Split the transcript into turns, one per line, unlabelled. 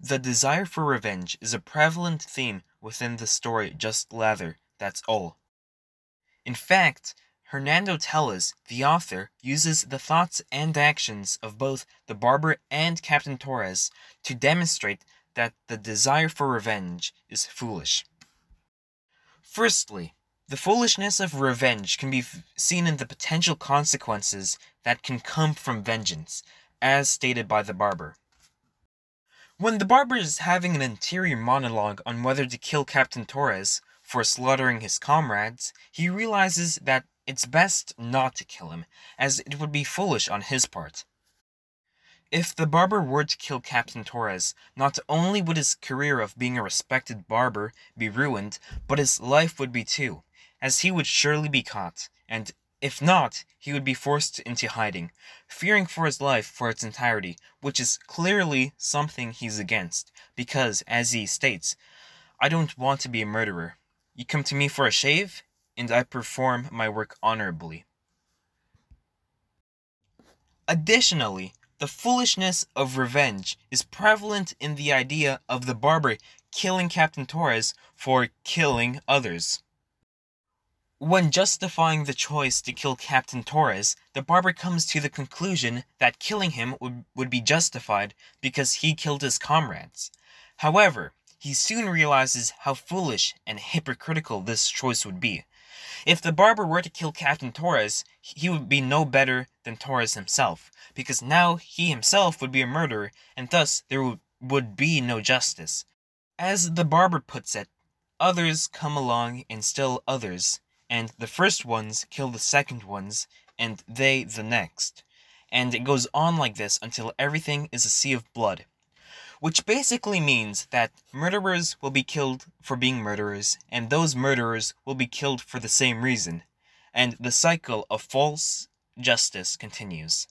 The desire for revenge is a prevalent theme within the story Just Lather, That's All. In fact, Hernando Tellez, the author, uses the thoughts and actions of both the barber and Captain Torres to demonstrate that the desire for revenge is foolish. Firstly, the foolishness of revenge can be seen in the potential consequences that can come from vengeance, as stated by the barber. When the barber is having an interior monologue on whether to kill Captain Torres for slaughtering his comrades, he realizes that it's best not to kill him, as it would be foolish on his part. If the barber were to kill Captain Torres, not only would his career of being a respected barber be ruined, but his life would be too, as he would surely be caught, and if not, he would be forced into hiding, fearing for his life for its entirety, which is clearly something he's against, because, as he states, I don't want to be a murderer. You come to me for a shave, and I perform my work honorably. Additionally, the foolishness of revenge is prevalent in the idea of the barber killing Captain Torres for killing others. When justifying the choice to kill Captain Torres, the barber comes to the conclusion that killing him would, would be justified because he killed his comrades. However, he soon realizes how foolish and hypocritical this choice would be. If the barber were to kill Captain Torres, he would be no better than Torres himself, because now he himself would be a murderer, and thus there would be no justice. As the barber puts it, others come along and still others, and the first ones kill the second ones, and they the next. And it goes on like this until everything is a sea of blood. Which basically means that murderers will be killed for being murderers, and those murderers will be killed for the same reason. And the cycle of false justice continues.